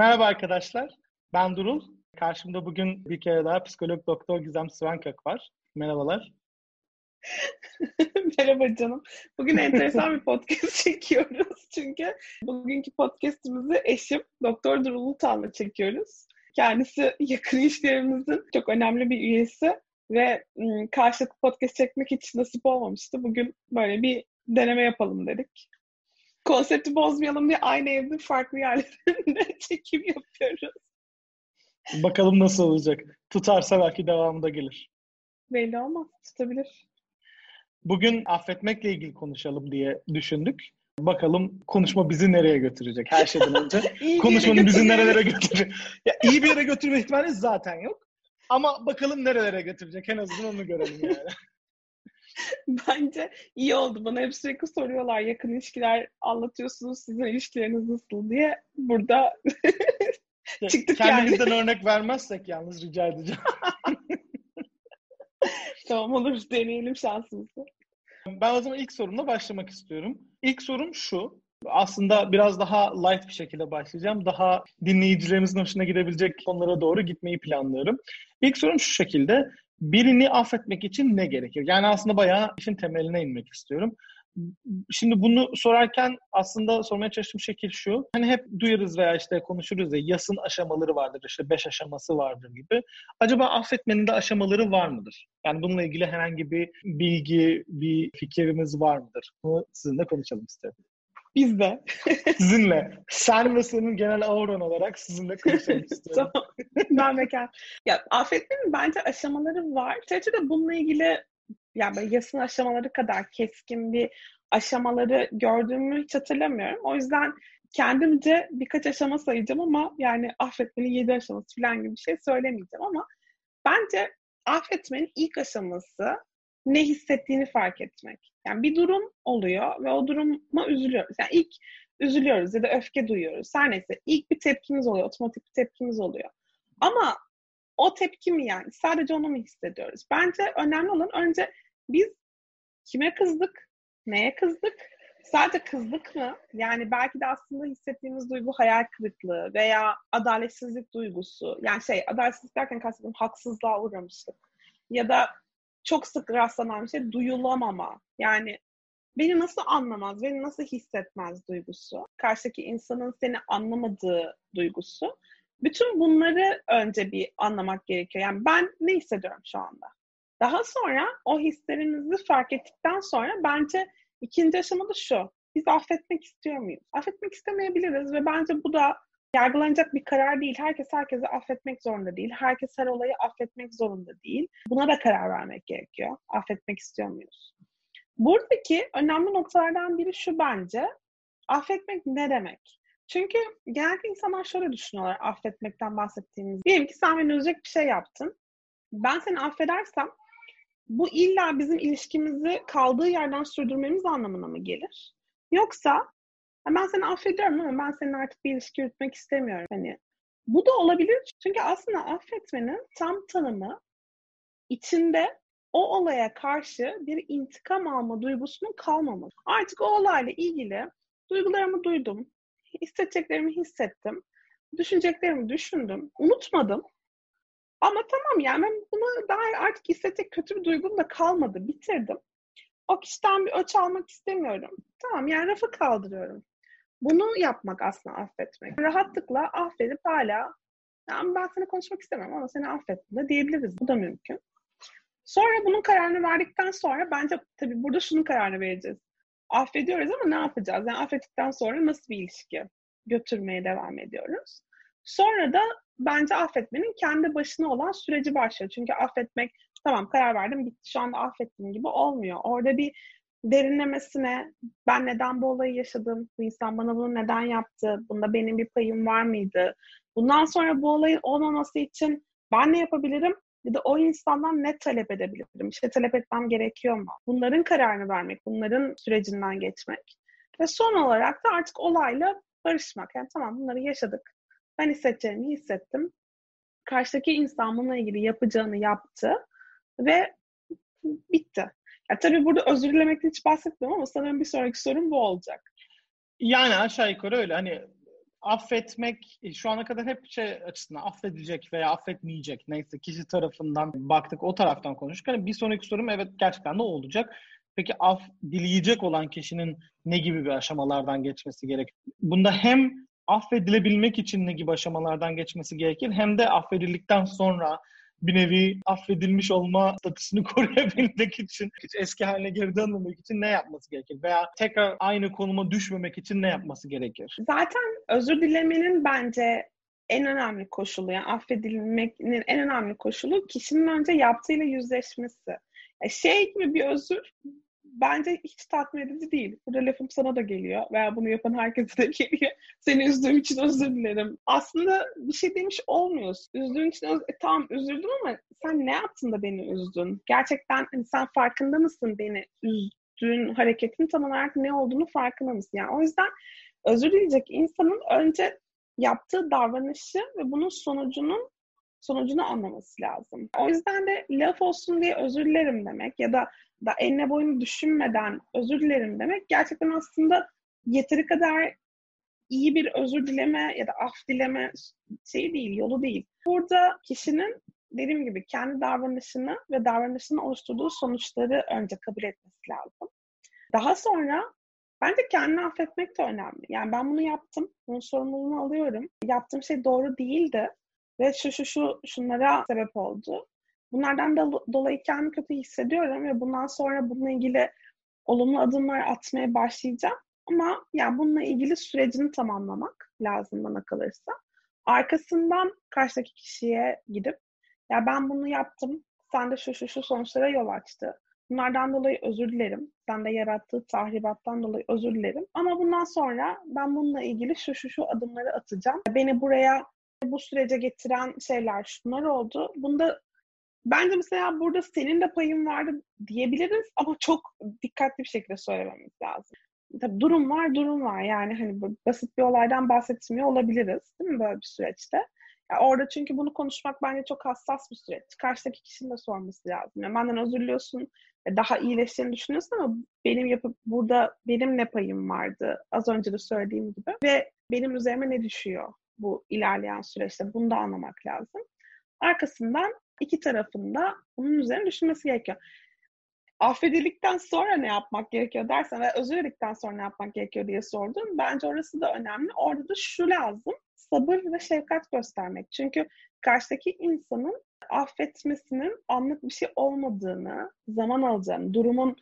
Merhaba arkadaşlar, ben Durul. Karşımda bugün bir kere daha psikolog doktor Gizem Svankak var. Merhabalar. Merhaba canım. Bugün enteresan bir podcast çekiyoruz. Çünkü bugünkü podcastimizi eşim Doktor Durul Utan'la çekiyoruz. Kendisi yakın ilişkilerimizin çok önemli bir üyesi ve karşılıklı podcast çekmek hiç nasip olmamıştı. Bugün böyle bir deneme yapalım dedik konsepti bozmayalım diye aynı evde farklı yerlerinde çekim yapıyoruz. Bakalım nasıl olacak. Tutarsa belki devamında gelir. Belli olmaz. Tutabilir. Bugün affetmekle ilgili konuşalım diye düşündük. Bakalım konuşma bizi nereye götürecek her şeyden önce. konuşmanın bizi nerelere götürecek. Ya, iyi bir yere götürme ihtimali zaten yok. Ama bakalım nerelere götürecek. En azından onu görelim yani. Bence iyi oldu. Bana hep sürekli soruyorlar yakın ilişkiler anlatıyorsunuz sizin ilişkileriniz nasıl diye. Burada çıktık Kendimizden yani. örnek vermezsek yalnız rica edeceğim. tamam olur deneyelim şansımızı. Ben o zaman ilk sorumla başlamak istiyorum. İlk sorum şu. Aslında biraz daha light bir şekilde başlayacağım. Daha dinleyicilerimizin hoşuna gidebilecek konulara doğru gitmeyi planlıyorum. İlk sorum şu şekilde birini affetmek için ne gerekir? Yani aslında bayağı işin temeline inmek istiyorum. Şimdi bunu sorarken aslında sormaya çalıştığım şekil şu. Hani hep duyarız veya işte konuşuruz ya yasın aşamaları vardır işte beş aşaması vardır gibi. Acaba affetmenin de aşamaları var mıdır? Yani bununla ilgili herhangi bir bilgi, bir fikrimiz var mıdır? Bunu sizinle konuşalım istedim. Biz de. sizinle. Sen ve senin genel auran olarak sizinle konuşalım istiyorum. tamam. ben bekar. Ya affetmenin bence aşamaları var. Sadece de bununla ilgili yani böyle yasın aşamaları kadar keskin bir aşamaları gördüğümü hiç hatırlamıyorum. O yüzden kendimce birkaç aşama sayacağım ama yani affetmenin yedi aşaması falan gibi bir şey söylemeyeceğim ama bence affetmenin ilk aşaması ne hissettiğini fark etmek. Yani bir durum oluyor ve o duruma üzülüyoruz. Yani ilk üzülüyoruz ya da öfke duyuyoruz. Her neyse ilk bir tepkimiz oluyor, otomatik bir tepkimiz oluyor. Ama o tepki mi yani? Sadece onu mu hissediyoruz? Bence önemli olan önce biz kime kızdık, neye kızdık, sadece kızdık mı? Yani belki de aslında hissettiğimiz duygu hayal kırıklığı veya adaletsizlik duygusu. Yani şey, adaletsizlik derken kastediyorum haksızlığa uğramıştık. Ya da çok sık rastlanan bir şey duyulamama. Yani beni nasıl anlamaz, beni nasıl hissetmez duygusu. Karşıdaki insanın seni anlamadığı duygusu. Bütün bunları önce bir anlamak gerekiyor. Yani ben ne hissediyorum şu anda? Daha sonra o hislerimizi fark ettikten sonra bence ikinci aşama da şu. Biz affetmek istiyor muyuz? Affetmek istemeyebiliriz ve bence bu da yargılanacak bir karar değil. Herkes herkesi affetmek zorunda değil. Herkes her olayı affetmek zorunda değil. Buna da karar vermek gerekiyor. Affetmek istiyor muyuz? Buradaki önemli noktalardan biri şu bence. Affetmek ne demek? Çünkü genelde insanlar şöyle düşünüyorlar affetmekten bahsettiğimiz. Diyelim ki sen beni üzecek bir şey yaptın. Ben seni affedersem bu illa bizim ilişkimizi kaldığı yerden sürdürmemiz anlamına mı gelir? Yoksa ben seni affediyorum ama ben senin artık bir ilişki yürütmek istemiyorum. Hani bu da olabilir. Çünkü aslında affetmenin tam tanımı içinde o olaya karşı bir intikam alma duygusunun kalmaması. Artık o olayla ilgili duygularımı duydum, hissedeceklerimi hissettim, düşüneceklerimi düşündüm, unutmadım. Ama tamam yani ben buna dair artık hissedecek kötü bir duygum da kalmadı, bitirdim. O kişiden bir öç almak istemiyorum. Tamam yani rafa kaldırıyorum. Bunu yapmak aslında affetmek. Rahatlıkla affedip hala ben seni konuşmak istemem ama seni affettim de diyebiliriz. Bu da mümkün. Sonra bunun kararını verdikten sonra bence tabii burada şunun kararını vereceğiz. Affediyoruz ama ne yapacağız? Yani affettikten sonra nasıl bir ilişki götürmeye devam ediyoruz? Sonra da bence affetmenin kendi başına olan süreci başlıyor. Çünkü affetmek tamam karar verdim bitti şu anda affettiğim gibi olmuyor. Orada bir derinlemesine ben neden bu olayı yaşadım, bu insan bana bunu neden yaptı, bunda benim bir payım var mıydı? Bundan sonra bu olayın olmaması için ben ne yapabilirim? Ya da o insandan ne talep edebilirim? İşte talep etmem gerekiyor mu? Bunların kararını vermek, bunların sürecinden geçmek. Ve son olarak da artık olayla barışmak. Yani tamam bunları yaşadık. Ben hissedeceğimi hissettim. Karşıdaki insan bununla ilgili yapacağını yaptı ve bitti. Ya tabii burada özür dilemekten hiç bahsetmiyorum ama sanırım bir sonraki sorum bu olacak. Yani aşağı yukarı öyle. Hani affetmek e, şu ana kadar hep şey açısından affedilecek veya affetmeyecek neyse kişi tarafından baktık o taraftan konuştuk. Hani bir sonraki sorum evet gerçekten ne olacak? Peki af dileyecek olan kişinin ne gibi bir aşamalardan geçmesi gerek? Bunda hem affedilebilmek için ne gibi aşamalardan geçmesi gerekir hem de affedildikten sonra bir nevi affedilmiş olma statüsünü koruyabilmek için, hiç eski haline geri dönmemek için ne yapması gerekir? Veya tekrar aynı konuma düşmemek için ne yapması gerekir? Zaten özür dilemenin bence en önemli koşulu, yani affedilmenin en önemli koşulu kişinin önce yaptığıyla yüzleşmesi. Şey gibi bir özür bence hiç tatmin edici değil. Burada lafım sana da geliyor veya bunu yapan herkese de geliyor. Seni üzdüğüm için özür dilerim. Aslında bir şey demiş olmuyorsun. Üzdüğün için öz- e, tamam üzüldüm ama sen ne yaptın da beni üzdün? Gerçekten hani sen farkında mısın beni üzdüğün hareketin tam olarak ne olduğunu farkında mısın? Yani o yüzden özür dileyecek insanın önce yaptığı davranışı ve bunun sonucunun sonucunu anlaması lazım. O yüzden de laf olsun diye özür dilerim demek ya da da enine boyunu düşünmeden özür dilerim demek gerçekten aslında yeteri kadar iyi bir özür dileme ya da af dileme şeyi değil, yolu değil. Burada kişinin dediğim gibi kendi davranışını ve davranışını oluşturduğu sonuçları önce kabul etmesi lazım. Daha sonra bence kendini affetmek de önemli. Yani ben bunu yaptım, bunun sorumluluğunu alıyorum. Yaptığım şey doğru değildi ve şu şu şu şunlara sebep oldu. Bunlardan da dolayı kendimi kötü hissediyorum ve bundan sonra bununla ilgili olumlu adımlar atmaya başlayacağım. Ama yani bununla ilgili sürecini tamamlamak lazım bana kalırsa. Arkasından karşıdaki kişiye gidip ya ben bunu yaptım, sen de şu şu şu sonuçlara yol açtı. Bunlardan dolayı özür dilerim. Sen de yarattığı tahribattan dolayı özür dilerim. Ama bundan sonra ben bununla ilgili şu şu şu adımları atacağım. Beni buraya bu sürece getiren şeyler şunlar oldu. Bunda bence mesela burada senin de payın vardı diyebiliriz ama çok dikkatli bir şekilde söylememiz lazım. Tabii durum var, durum var. Yani hani basit bir olaydan bahsetmiyor olabiliriz değil mi böyle bir süreçte? Yani orada çünkü bunu konuşmak bence çok hassas bir süreç. Karşıdaki kişinin de sorması lazım. Yani benden özür daha iyileştiğini düşünüyorsun ama benim yapıp burada benim ne payım vardı az önce de söylediğim gibi ve benim üzerime ne düşüyor bu ilerleyen süreçte bunu da anlamak lazım. Arkasından iki tarafında bunun üzerine düşünmesi gerekiyor. Affedildikten sonra ne yapmak gerekiyor dersen ve özür diledikten sonra ne yapmak gerekiyor diye sordun. Bence orası da önemli. Orada da şu lazım. Sabır ve şefkat göstermek. Çünkü karşıdaki insanın affetmesinin anlık bir şey olmadığını, zaman alacağını, durumun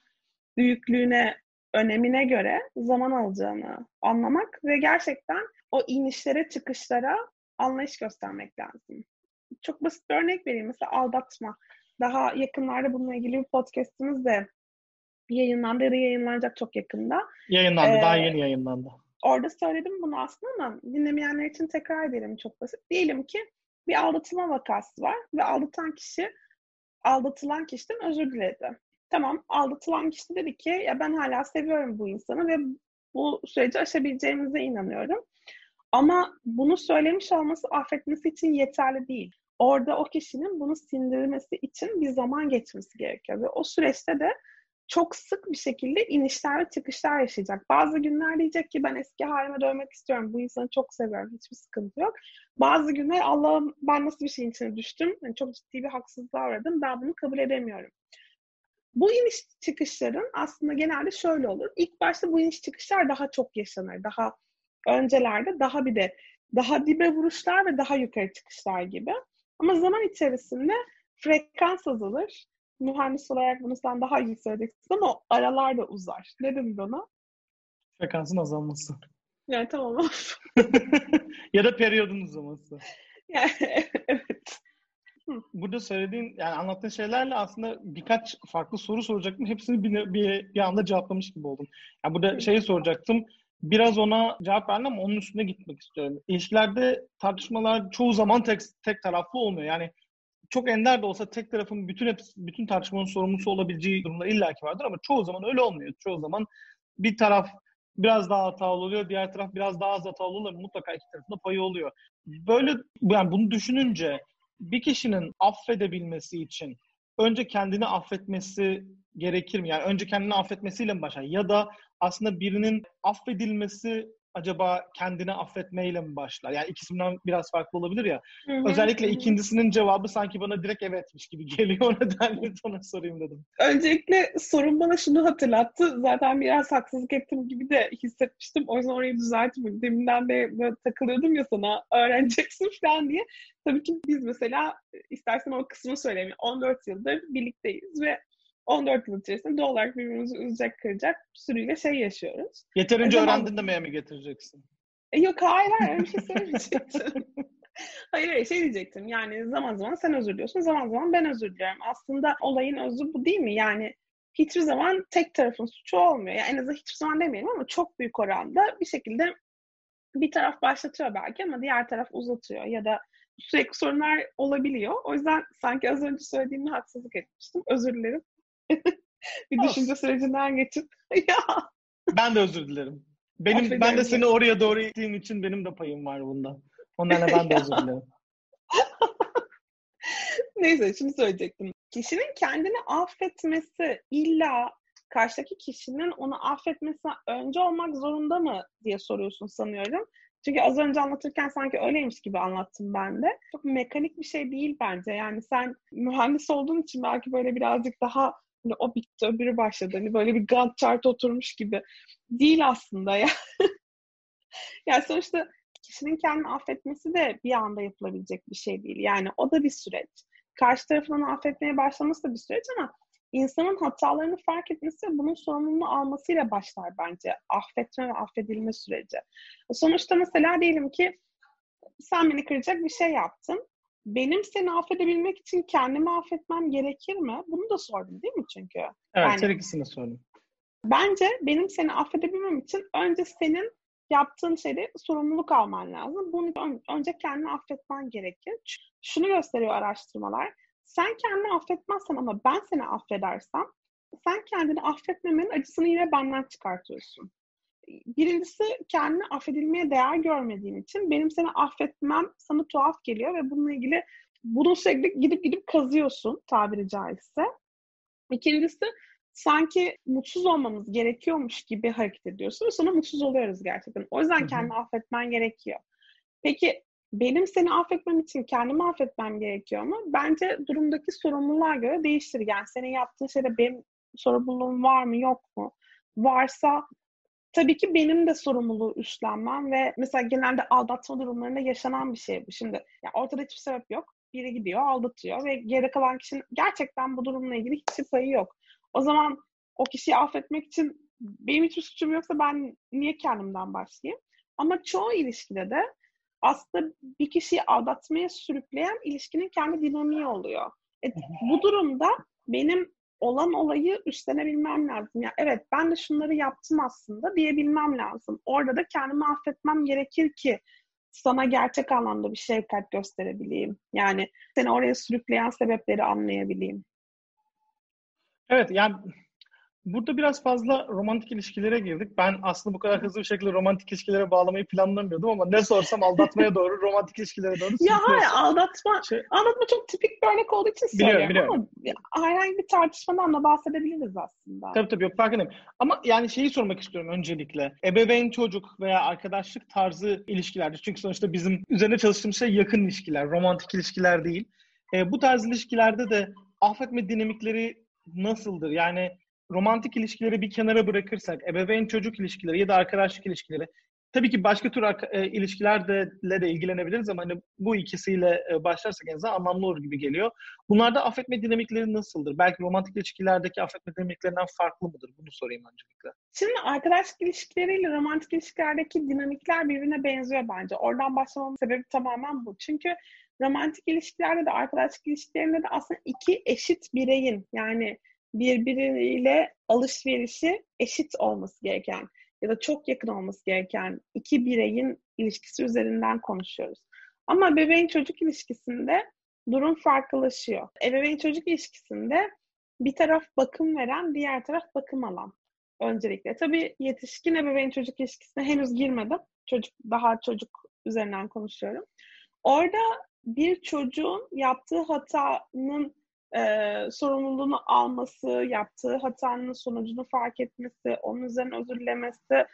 büyüklüğüne, önemine göre zaman alacağını anlamak ve gerçekten o inişlere, çıkışlara anlayış göstermek lazım. Çok basit bir örnek vereyim. Mesela aldatma. Daha yakınlarda bununla ilgili bir podcastimiz de yayınlandı ya da yayınlanacak çok yakında. Yayınlandı. Ee, daha yeni yayınlandı. Orada söyledim bunu aslında ama dinlemeyenler için tekrar edelim çok basit. Diyelim ki bir aldatılma vakası var ve aldatan kişi aldatılan kişiden özür diledi. Tamam aldatılan kişi dedi ki ya ben hala seviyorum bu insanı ve bu süreci aşabileceğimize inanıyorum. Ama bunu söylemiş olması affetmesi için yeterli değil. Orada o kişinin bunu sindirmesi için bir zaman geçmesi gerekiyor. Ve o süreçte de çok sık bir şekilde inişler ve çıkışlar yaşayacak. Bazı günler diyecek ki ben eski halime dönmek istiyorum. Bu insanı çok seviyorum. Hiçbir sıkıntı yok. Bazı günler Allah'ım ben nasıl bir şeyin içine düştüm. Yani çok ciddi bir haksızlığa uğradım. Ben bunu kabul edemiyorum. Bu iniş çıkışların aslında genelde şöyle olur. İlk başta bu iniş çıkışlar daha çok yaşanır. Daha öncelerde daha bir de daha dibe vuruşlar ve daha yukarı çıkışlar gibi. Ama zaman içerisinde frekans azalır. Mühendis olarak bunu sen daha iyi söyleyeceksin ama aralar da uzar. Ne dedin ona? Frekansın azalması. Yani tamam. ya da periyodun uzaması. Yani, evet. Burada söylediğin, yani anlattığın şeylerle aslında birkaç farklı soru soracaktım. Hepsini bir, bir, bir anda cevaplamış gibi oldum. Yani burada şeyi soracaktım biraz ona cevap verdim ama onun üstüne gitmek istiyorum. İlişkilerde tartışmalar çoğu zaman tek, tek taraflı olmuyor. Yani çok ender de olsa tek tarafın bütün hepsi, bütün tartışmanın sorumlusu olabileceği durumlar illaki vardır ama çoğu zaman öyle olmuyor. Çoğu zaman bir taraf biraz daha hatalı oluyor, diğer taraf biraz daha az hatalı oluyor. Mutlaka iki tarafında payı oluyor. Böyle yani bunu düşününce bir kişinin affedebilmesi için önce kendini affetmesi gerekir mi? Yani önce kendini affetmesiyle mi başlar? Ya da aslında birinin affedilmesi acaba kendini affetmeyle mi başlar? Yani ikisinden biraz farklı olabilir ya. Hı hı, Özellikle ikincisinin cevabı sanki bana direkt evetmiş gibi geliyor. O nedenle sana sorayım dedim. Öncelikle sorun bana şunu hatırlattı. Zaten biraz haksızlık ettim gibi de hissetmiştim. O yüzden orayı düzelttim. Deminden de böyle takılıyordum ya sana öğreneceksin falan diye. Tabii ki biz mesela istersen o kısmı söyleyeyim. 14 yıldır birlikteyiz ve 14 yıl içerisinde doğal olarak birbirimizi üzecek, kıracak bir sürüyle şey yaşıyoruz. Yeterince e, öğrendin de mi getireceksin? E, yok hayır hayır bir şey söylemeyecektim. hayır hayır şey diyecektim yani zaman zaman sen özür diliyorsun zaman zaman ben özür diliyorum. Aslında olayın özü bu değil mi? Yani hiçbir zaman tek tarafın suçu olmuyor. Yani en azından hiçbir zaman demeyelim ama çok büyük oranda bir şekilde bir taraf başlatıyor belki ama diğer taraf uzatıyor ya da sürekli sorunlar olabiliyor. O yüzden sanki az önce söylediğimde haksızlık etmiştim. Özür dilerim. bir düşünce sürecinden geçip ya. Ben de özür dilerim. Benim Affederim. ben de seni oraya doğru ittiğim için benim de payım var bunda. Ondan ben de özür dilerim. Neyse şimdi söyleyecektim. Kişinin kendini affetmesi illa karşıdaki kişinin onu affetmesine önce olmak zorunda mı diye soruyorsun sanıyorum. Çünkü az önce anlatırken sanki öyleymiş gibi anlattım ben de. Çok mekanik bir şey değil bence. Yani sen mühendis olduğun için belki böyle birazcık daha hani o bitti öbürü başladı. Hani böyle bir Gantt chart oturmuş gibi. Değil aslında ya. yani sonuçta kişinin kendini affetmesi de bir anda yapılabilecek bir şey değil. Yani o da bir süreç. Karşı tarafından affetmeye başlaması da bir süreç ama insanın hatalarını fark etmesi ve bunun sorumluluğunu almasıyla başlar bence affetme ve affedilme süreci. Sonuçta mesela diyelim ki sen beni kıracak bir şey yaptın. Benim seni affedebilmek için kendimi affetmem gerekir mi? Bunu da sordum değil mi çünkü? Evet, yani, her ikisini sordum. Bence benim seni affedebilmem için önce senin yaptığın şeyde sorumluluk alman lazım. Bunu önce kendini affetmen gerekir. Şunu gösteriyor araştırmalar sen kendini affetmezsen ama ben seni affedersem sen kendini affetmemenin acısını yine benden çıkartıyorsun. Birincisi kendini affedilmeye değer görmediğin için benim seni affetmem sana tuhaf geliyor ve bununla ilgili bunu sürekli gidip gidip kazıyorsun tabiri caizse. İkincisi sanki mutsuz olmamız gerekiyormuş gibi hareket ediyorsun ve sonra mutsuz oluyoruz gerçekten. O yüzden kendini affetmen gerekiyor. Peki benim seni affetmem için kendimi affetmem gerekiyor mu? Bence durumdaki sorumluluğa göre değiştir. Yani senin yaptığın şeyde benim sorumluluğum var mı yok mu? Varsa tabii ki benim de sorumluluğu üstlenmem ve mesela genelde aldatma durumlarında yaşanan bir şey bu. Şimdi yani ortada hiçbir sebep yok. Biri gidiyor aldatıyor ve geri kalan kişinin gerçekten bu durumla ilgili hiçbir payı yok. O zaman o kişiyi affetmek için benim hiçbir suçum yoksa ben niye kendimden başlayayım? Ama çoğu ilişkide de aslında bir kişiyi aldatmaya sürükleyen ilişkinin kendi dinamiği oluyor. E, bu durumda benim olan olayı üstlenebilmem lazım. Ya evet ben de şunları yaptım aslında diyebilmem lazım. Orada da kendimi affetmem gerekir ki sana gerçek anlamda bir şefkat gösterebileyim. Yani seni oraya sürükleyen sebepleri anlayabileyim. Evet yani Burada biraz fazla romantik ilişkilere girdik. Ben aslında bu kadar hızlı bir şekilde romantik ilişkilere bağlamayı planlamıyordum ama ne sorsam aldatmaya doğru, romantik ilişkilere doğru Ya hayır aldatma, şey... aldatma çok tipik bir örnek olduğu için söylüyorum biliyorum, biliyorum. ama herhangi bir tartışmadan da bahsedebiliriz aslında. Tabii tabii yok farkındayım. Ama yani şeyi sormak istiyorum öncelikle. Ebeveyn çocuk veya arkadaşlık tarzı ilişkilerde. Çünkü sonuçta bizim üzerine çalıştığımız şey yakın ilişkiler, romantik ilişkiler değil. E, bu tarz ilişkilerde de affetme dinamikleri nasıldır? Yani romantik ilişkileri bir kenara bırakırsak, ebeveyn çocuk ilişkileri ya da arkadaşlık ilişkileri, tabii ki başka tür e, ilişkilerle de ilgilenebiliriz ama hani bu ikisiyle e, başlarsak en azından anlamlı olur gibi geliyor. Bunlarda affetme dinamikleri nasıldır? Belki romantik ilişkilerdeki affetme dinamiklerinden farklı mıdır? Bunu sorayım öncelikle. Şimdi arkadaşlık ilişkileriyle romantik ilişkilerdeki dinamikler birbirine benziyor bence. Oradan başlamamın sebebi tamamen bu. Çünkü romantik ilişkilerde de arkadaşlık ilişkilerinde de aslında iki eşit bireyin yani birbiriyle alışverişi eşit olması gereken ya da çok yakın olması gereken iki bireyin ilişkisi üzerinden konuşuyoruz. Ama bebeğin çocuk ilişkisinde durum farklılaşıyor. Ebeveyn çocuk ilişkisinde bir taraf bakım veren, diğer taraf bakım alan. Öncelikle. Tabii yetişkin ebeveyn çocuk ilişkisine henüz girmedim. Çocuk daha çocuk üzerinden konuşuyorum. Orada bir çocuğun yaptığı hatanın e, sorumluluğunu alması, yaptığı hatanın sonucunu fark etmesi, onun üzerine özür dilemesi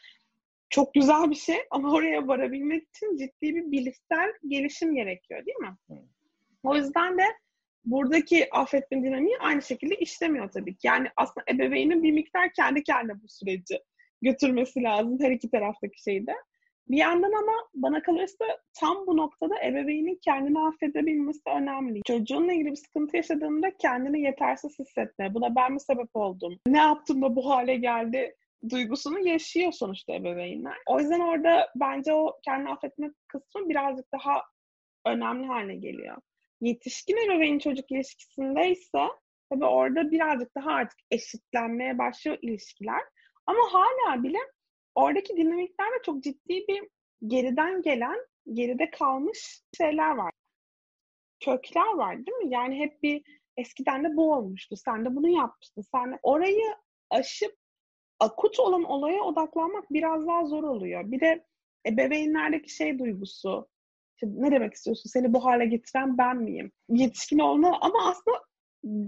çok güzel bir şey ama oraya varabilmek için ciddi bir bilişsel gelişim gerekiyor değil mi? Evet. O yüzden de buradaki affetme dinamiği aynı şekilde işlemiyor tabii ki. Yani aslında ebeveynin bir miktar kendi kendine bu süreci götürmesi lazım her iki taraftaki şeyde. Bir yandan ama bana kalırsa tam bu noktada ebeveynin kendini affedebilmesi önemli. Çocuğunla ilgili bir sıkıntı yaşadığında kendini yetersiz hissetme. Buna ben mi sebep oldum? Ne yaptım da bu hale geldi? duygusunu yaşıyor sonuçta ebeveynler. O yüzden orada bence o kendini affetme kısmı birazcık daha önemli haline geliyor. Yetişkin ebeveyn çocuk ilişkisindeyse tabii orada birazcık daha artık eşitlenmeye başlıyor ilişkiler. Ama hala bile oradaki dinamiklerde çok ciddi bir geriden gelen, geride kalmış şeyler var. Kökler var değil mi? Yani hep bir eskiden de bu olmuştu. Sen de bunu yapmıştın. Sen orayı aşıp akut olan olaya odaklanmak biraz daha zor oluyor. Bir de ebeveynlerdeki şey duygusu. İşte ne demek istiyorsun? Seni bu hale getiren ben miyim? Yetişkin olma ama aslında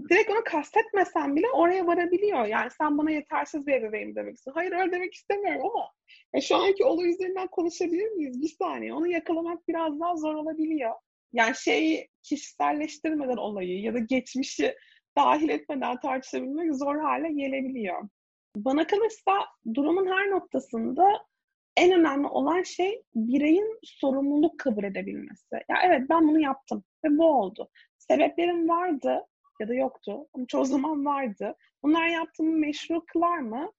direkt onu kastetmesen bile oraya varabiliyor. Yani sen bana yetersiz bir ebeveyim demek istiyorsun. Hayır öyle demek istemiyorum ama e, şu anki olay üzerinden konuşabilir miyiz? Bir saniye. Onu yakalamak biraz daha zor olabiliyor. Yani şeyi kişiselleştirmeden olayı ya da geçmişi dahil etmeden tartışabilmek zor hale gelebiliyor. Bana kalırsa durumun her noktasında en önemli olan şey bireyin sorumluluk kabul edebilmesi. Ya evet ben bunu yaptım ve bu oldu. Sebeplerim vardı ya da yoktu ama çoğu zaman vardı. Bunlar yaptığımı meşru kılar mı?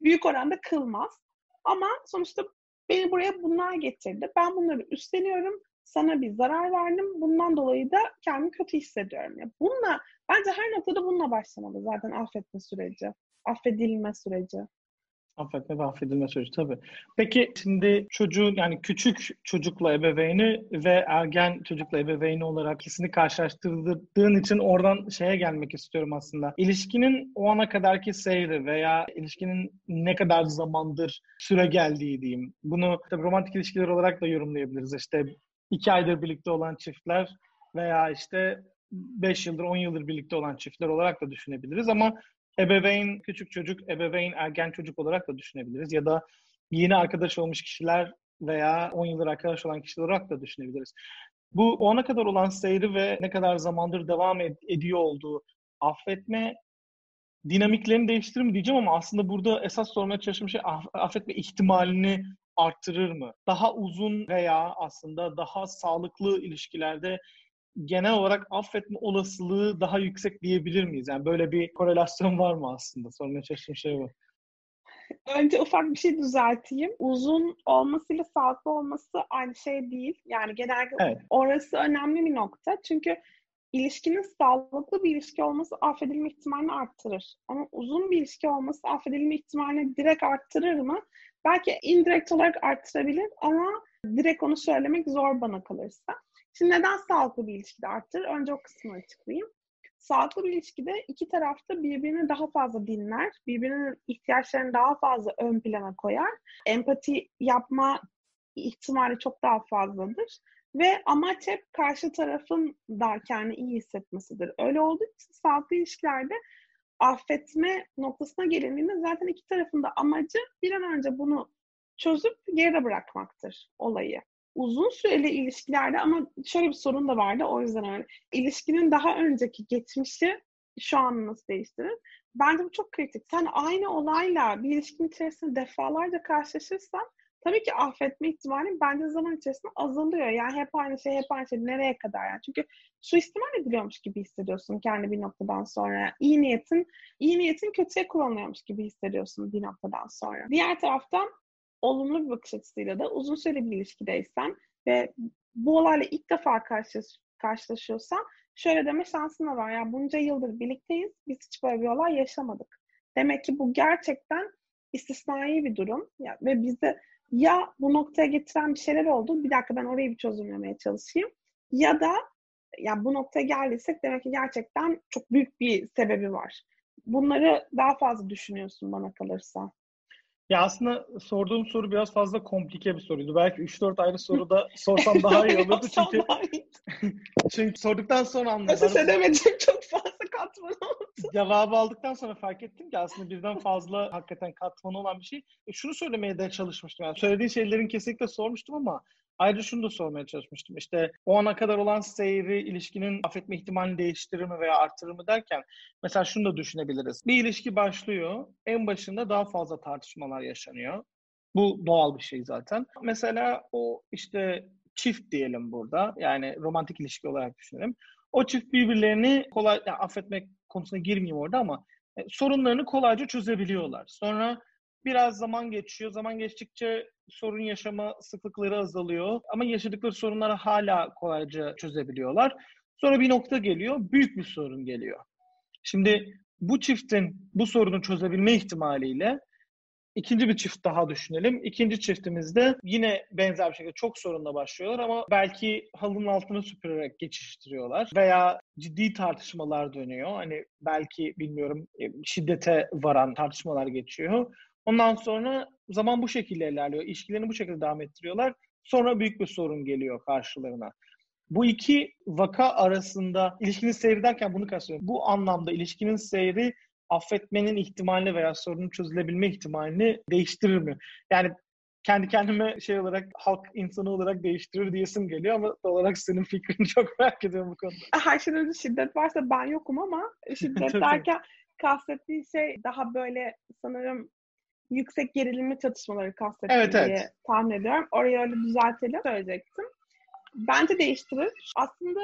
Büyük oranda kılmaz. Ama sonuçta beni buraya bunlar getirdi. Ben bunları üstleniyorum. Sana bir zarar verdim. Bundan dolayı da kendimi kötü hissediyorum. Ya bununla, bence her noktada bununla başlamalı zaten affetme süreci. Affedilme süreci. Affetme ve affedilme süreci tabii. Peki şimdi çocuğun yani küçük çocukla ebeveyni ve ergen çocukla ebeveyni olarak ikisini karşılaştırdığın için oradan şeye gelmek istiyorum aslında. İlişkinin o ana kadarki seyri veya ilişkinin ne kadar zamandır süre geldiği diyeyim. Bunu tabii romantik ilişkiler olarak da yorumlayabiliriz. İşte iki aydır birlikte olan çiftler veya işte 5 yıldır 10 yıldır birlikte olan çiftler olarak da düşünebiliriz ama ebeveyn küçük çocuk, ebeveyn ergen çocuk olarak da düşünebiliriz. Ya da yeni arkadaş olmuş kişiler veya 10 yıldır arkadaş olan kişiler olarak da düşünebiliriz. Bu ona kadar olan seyri ve ne kadar zamandır devam ed- ediyor olduğu affetme dinamiklerini değiştirir mi diyeceğim ama aslında burada esas sormaya çalıştığım şey affetme ihtimalini arttırır mı? Daha uzun veya aslında daha sağlıklı ilişkilerde genel olarak affetme olasılığı daha yüksek diyebilir miyiz? Yani böyle bir korelasyon var mı aslında? Sormaya çalıştığım şey bu. Önce ufak bir şey düzelteyim. Uzun olmasıyla sağlıklı olması aynı şey değil. Yani genelde evet. orası önemli bir nokta. Çünkü ilişkinin sağlıklı bir ilişki olması affedilme ihtimalini arttırır. Ama uzun bir ilişki olması affedilme ihtimalini direkt arttırır mı? Belki indirekt olarak arttırabilir ama direkt onu söylemek zor bana kalırsa. Şimdi neden sağlıklı bir ilişkide arttırır? Önce o kısmını açıklayayım. Sağlıklı bir ilişkide iki tarafta birbirini daha fazla dinler, birbirinin ihtiyaçlarını daha fazla ön plana koyar. Empati yapma ihtimali çok daha fazladır. Ve amaç hep karşı tarafın da kendini iyi hissetmesidir. Öyle olduğu için sağlıklı ilişkilerde affetme noktasına gelindiğinde zaten iki tarafın da amacı bir an önce bunu çözüp geride bırakmaktır olayı uzun süreli ilişkilerde ama şöyle bir sorun da vardı o yüzden öyle. İlişkinin daha önceki geçmişi şu an nasıl değiştirir? Bence bu çok kritik. Sen aynı olayla bir ilişkin içerisinde defalarca karşılaşırsan tabii ki affetme ihtimalin bence zaman içerisinde azalıyor. Yani hep aynı şey, hep aynı şey nereye kadar yani? Çünkü suistimal ediliyormuş gibi hissediyorsun kendi bir noktadan sonra. İyi niyetin, iyi niyetin kötüye kullanılıyormuş gibi hissediyorsun bir noktadan sonra. Diğer taraftan olumlu bir bakış açısıyla da uzun süreli bir ilişkideysen ve bu olayla ilk defa karşı, karşılaşıyorsan şöyle deme şansın da var. Ya bunca yıldır birlikteyiz. Biz hiç böyle bir olay yaşamadık. Demek ki bu gerçekten istisnai bir durum. Ya, ve bizi ya bu noktaya getiren bir şeyler oldu. Bir dakika ben orayı bir çözümlemeye çalışayım. Ya da ya bu noktaya geldiysek demek ki gerçekten çok büyük bir sebebi var. Bunları daha fazla düşünüyorsun bana kalırsa. Ya aslında sorduğum soru biraz fazla komplike bir soruydu. Belki 3-4 ayrı soruda sorsam daha iyi olurdu çünkü çünkü sorduktan sonra anladım. Nasıl edemedim çok fazla katman oldu. Cevabı aldıktan sonra fark ettim ki aslında birden fazla hakikaten katmanı olan bir şey. E, şunu söylemeye de çalışmıştım. Yani söylediğin şeylerin kesinlikle sormuştum ama ayrıca şunu da sormaya çalışmıştım. İşte o ana kadar olan seyri ilişkinin affetme ihtimalini değiştirir mi veya artırır mı derken mesela şunu da düşünebiliriz. Bir ilişki başlıyor. En başında daha fazla tartışmalar yaşanıyor. Bu doğal bir şey zaten. Mesela o işte çift diyelim burada. Yani romantik ilişki olarak düşünelim. O çift birbirlerini kolay yani affetmek konusuna girmeyeyim orada ama e, sorunlarını kolayca çözebiliyorlar. Sonra biraz zaman geçiyor. Zaman geçtikçe sorun yaşama sıklıkları azalıyor. Ama yaşadıkları sorunları hala kolayca çözebiliyorlar. Sonra bir nokta geliyor, büyük bir sorun geliyor. Şimdi bu çiftin bu sorunu çözebilme ihtimaliyle İkinci bir çift daha düşünelim. İkinci çiftimizde yine benzer bir şekilde çok sorunla başlıyorlar ama belki halının altını süpürerek geçiştiriyorlar veya ciddi tartışmalar dönüyor. Hani belki bilmiyorum e, şiddete varan tartışmalar geçiyor. Ondan sonra zaman bu şekilde ilerliyor. İlişkilerini bu şekilde devam ettiriyorlar. Sonra büyük bir sorun geliyor karşılarına. Bu iki vaka arasında ilişkinin seyri derken bunu kastediyorum. Bu anlamda ilişkinin seyri affetmenin ihtimalini veya sorunun çözülebilme ihtimalini değiştirir mi? Yani kendi kendime şey olarak halk insanı olarak değiştirir diyesim geliyor ama olarak senin fikrini çok merak ediyorum bu konuda. Her şeyden önce şiddet varsa ben yokum ama şiddet derken kastettiği şey daha böyle sanırım yüksek gerilimli çatışmaları kastettiği evet, evet. diye tahmin ediyorum. Orayı öyle düzeltelim söyleyecektim. Bence değiştirir. Aslında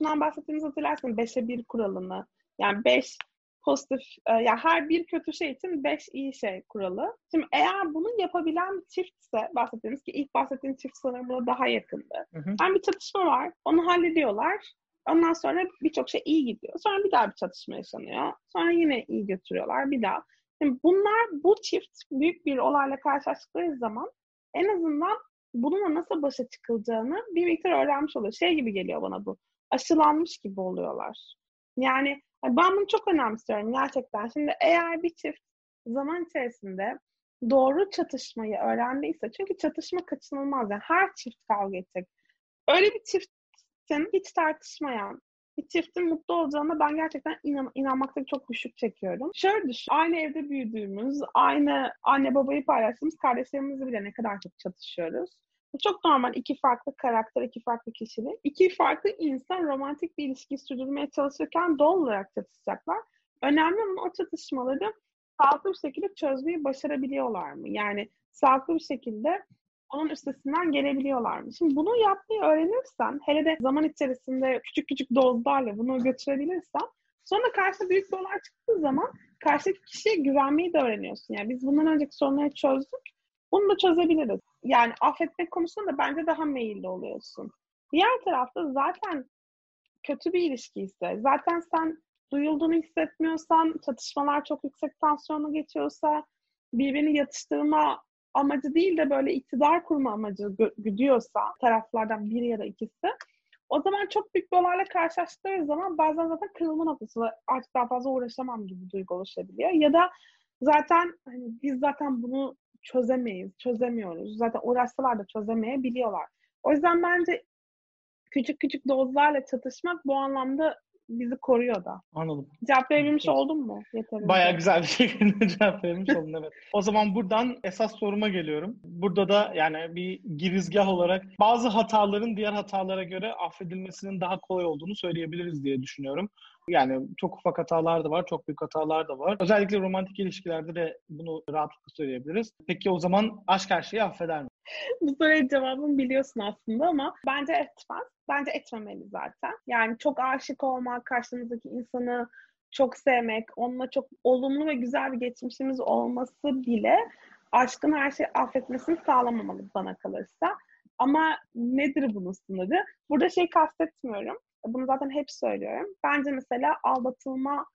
bundan bahsettiğimiz hatırlarsın 5'e 1 kuralını. Yani 5 pozitif, e, yani her bir kötü şey için beş iyi şey kuralı. Şimdi eğer bunu yapabilen bir çiftse, bahsettiğimiz ki ilk bahsettiğim çift sanırım buna daha yakındı. Hı hı. Yani bir çatışma var, onu hallediyorlar. Ondan sonra birçok şey iyi gidiyor. Sonra bir daha bir çatışma yaşanıyor. Sonra yine iyi götürüyorlar bir daha. Şimdi bunlar, bu çift büyük bir olayla karşılaştıkları zaman en azından bununla nasıl başa çıkılacağını bir miktar öğrenmiş oluyor. Şey gibi geliyor bana bu. Aşılanmış gibi oluyorlar. Yani ben bunu çok önemsiyorum gerçekten. Şimdi eğer bir çift zaman içerisinde doğru çatışmayı öğrendiyse, çünkü çatışma kaçınılmaz. Yani her çift kavga edecek. Öyle bir çiftin hiç tartışmayan, bir çiftin mutlu olacağına ben gerçekten inan inanmakta çok güçlük çekiyorum. Şöyle düşün, aynı evde büyüdüğümüz, aynı anne babayı paylaştığımız kardeşlerimizle bile ne kadar çok çatışıyoruz. Bu çok normal. İki farklı karakter, iki farklı kişilik. iki farklı insan romantik bir ilişki sürdürmeye çalışırken doğal olarak çatışacaklar. Önemli olan o çatışmaları sağlıklı bir şekilde çözmeyi başarabiliyorlar mı? Yani sağlıklı bir şekilde onun üstesinden gelebiliyorlar mı? Şimdi bunu yapmayı öğrenirsen, hele de zaman içerisinde küçük küçük dozlarla bunu götürebilirsen, sonra karşına büyük bir olay çıktığı zaman karşıdaki kişiye güvenmeyi de öğreniyorsun. Yani biz bundan önceki sorunları çözdük, bunu da çözebiliriz yani affetmek konusunda da bence daha meyilli oluyorsun. Diğer tarafta zaten kötü bir ilişki ise, zaten sen duyulduğunu hissetmiyorsan, çatışmalar çok yüksek tansiyonu geçiyorsa, birbirini yatıştırma amacı değil de böyle iktidar kurma amacı güdüyorsa taraflardan biri ya da ikisi o zaman çok büyük bir olayla karşılaştıkları zaman bazen zaten kırılma noktası artık daha fazla uğraşamam gibi duygu oluşabiliyor. Ya da zaten hani biz zaten bunu çözemeyiz, çözemiyoruz. Zaten uğraşsalar da çözemeyebiliyorlar. O yüzden bence küçük küçük dozlarla çatışmak bu anlamda bizi koruyor da. Anladım. Cevap verebilmiş evet. oldun mu? Yeterince. Bayağı güzel bir şekilde cevap vermiş oldun evet. O zaman buradan esas soruma geliyorum. Burada da yani bir girizgah olarak bazı hataların diğer hatalara göre affedilmesinin daha kolay olduğunu söyleyebiliriz diye düşünüyorum. Yani çok ufak hatalar da var, çok büyük hatalar da var. Özellikle romantik ilişkilerde de bunu rahatlıkla söyleyebiliriz. Peki o zaman aşk her şeyi affeder mi? Bu soruya cevabını biliyorsun aslında ama bence etmez. Bence etmemeli zaten. Yani çok aşık olmak, karşımızdaki insanı çok sevmek, onunla çok olumlu ve güzel bir geçmişimiz olması bile aşkın her şeyi affetmesini sağlamamalı bana kalırsa. Ama nedir bunun sınırı? Burada şey kastetmiyorum. Bunu zaten hep söylüyorum. Bence mesela aldatılma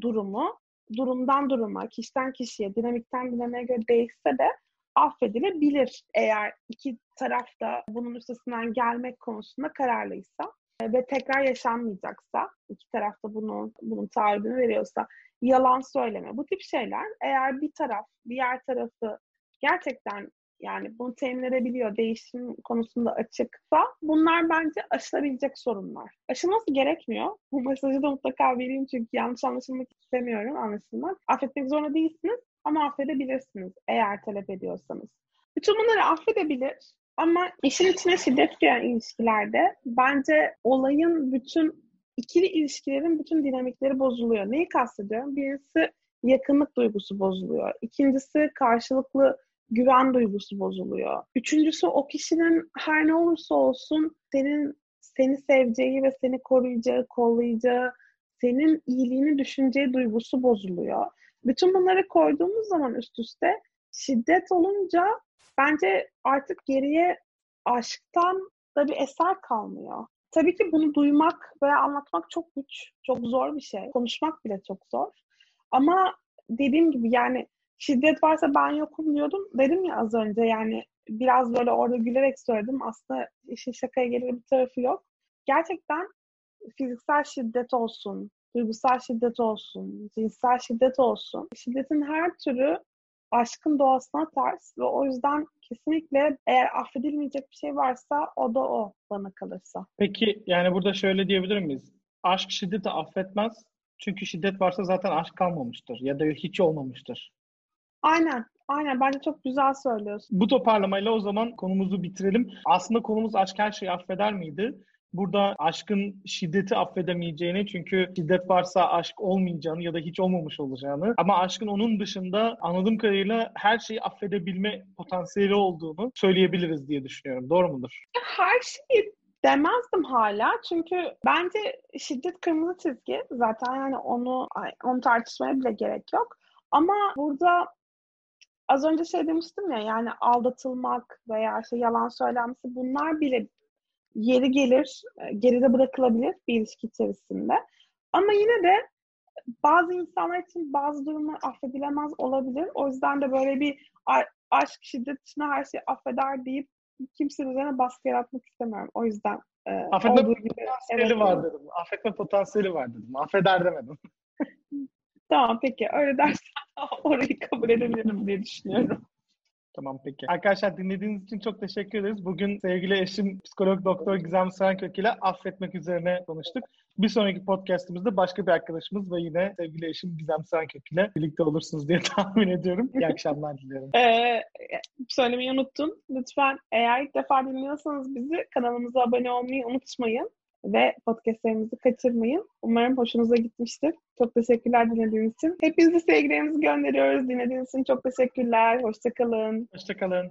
durumu durumdan duruma, kişiden kişiye, dinamikten dinamiğe göre değişse de affedilebilir eğer iki taraf da bunun üstesinden gelmek konusunda kararlıysa ve tekrar yaşanmayacaksa, iki taraf da bunun, bunun taahhüdünü veriyorsa, yalan söyleme. Bu tip şeyler eğer bir taraf diğer tarafı gerçekten yani bunu temin edebiliyor, değişim konusunda açıksa bunlar bence aşılabilecek sorunlar. Aşılması gerekmiyor. Bu mesajı da mutlaka vereyim çünkü yanlış anlaşılmak istemiyorum anlaşılmak. Affetmek zorunda değilsiniz ama affedebilirsiniz eğer talep ediyorsanız. Bütün bunları affedebilir ama işin içine şiddet giren ilişkilerde bence olayın bütün ikili ilişkilerin bütün dinamikleri bozuluyor. Neyi kastediyorum? Birincisi yakınlık duygusu bozuluyor. İkincisi karşılıklı güven duygusu bozuluyor. Üçüncüsü o kişinin her ne olursa olsun senin seni seveceği ve seni koruyacağı, kollayacağı, senin iyiliğini düşüneceği duygusu bozuluyor. Bütün bunları koyduğumuz zaman üst üste şiddet olunca bence artık geriye aşktan da bir eser kalmıyor. Tabii ki bunu duymak veya anlatmak çok güç, çok zor bir şey. Konuşmak bile çok zor. Ama dediğim gibi yani şiddet varsa ben yokum diyordum. Dedim ya az önce yani biraz böyle orada gülerek söyledim. Aslında işin şakaya gelir bir tarafı yok. Gerçekten fiziksel şiddet olsun, duygusal şiddet olsun, cinsel şiddet olsun. Şiddetin her türü aşkın doğasına ters ve o yüzden kesinlikle eğer affedilmeyecek bir şey varsa o da o bana kalırsa. Peki yani burada şöyle diyebilir miyiz? Aşk şiddeti affetmez. Çünkü şiddet varsa zaten aşk kalmamıştır ya da hiç olmamıştır. Aynen, aynen. Bence çok güzel söylüyorsun. Bu toparlamayla o zaman konumuzu bitirelim. Aslında konumuz aşk her şeyi affeder miydi? Burada aşkın şiddeti affedemeyeceğini çünkü şiddet varsa aşk olmayacağını ya da hiç olmamış olacağını ama aşkın onun dışında anladığım kadarıyla her şeyi affedebilme potansiyeli olduğunu söyleyebiliriz diye düşünüyorum. Doğru mudur? Her şeyi demezdim hala. Çünkü bence şiddet kırmızı çizgi. Zaten yani onu onu tartışmaya bile gerek yok. Ama burada az önce şey demiştim ya yani aldatılmak veya işte yalan söylenmesi bunlar bile yeri gelir, e, geride bırakılabilir bir ilişki içerisinde. Ama yine de bazı insanlar için bazı durumlar affedilemez olabilir. O yüzden de böyle bir aşk şiddet için her şeyi affeder deyip kimsenin üzerine baskı yaratmak istemiyorum. O yüzden e, Affetme potansiyeli evet, var dedim. Affetme potansiyeli var dedim. Affeder demedim. tamam peki. Öyle dersen orayı kabul edebilirim diye düşünüyorum. Tamam peki. Arkadaşlar dinlediğiniz için çok teşekkür ederiz. Bugün sevgili eşim psikolog doktor Gizem Sayankök ile affetmek üzerine konuştuk. Bir sonraki podcastimizde başka bir arkadaşımız ve yine sevgili eşim Gizem Sayankök ile birlikte olursunuz diye tahmin ediyorum. İyi akşamlar diliyorum. ee, söylemeyi unuttum. Lütfen eğer ilk defa dinliyorsanız bizi kanalımıza abone olmayı unutmayın ve podcastlerimizi kaçırmayın. Umarım hoşunuza gitmiştir. Çok teşekkürler dinlediğiniz için. Hepinize sevgilerimizi gönderiyoruz. Dinlediğiniz için çok teşekkürler. Hoşçakalın. Hoşçakalın.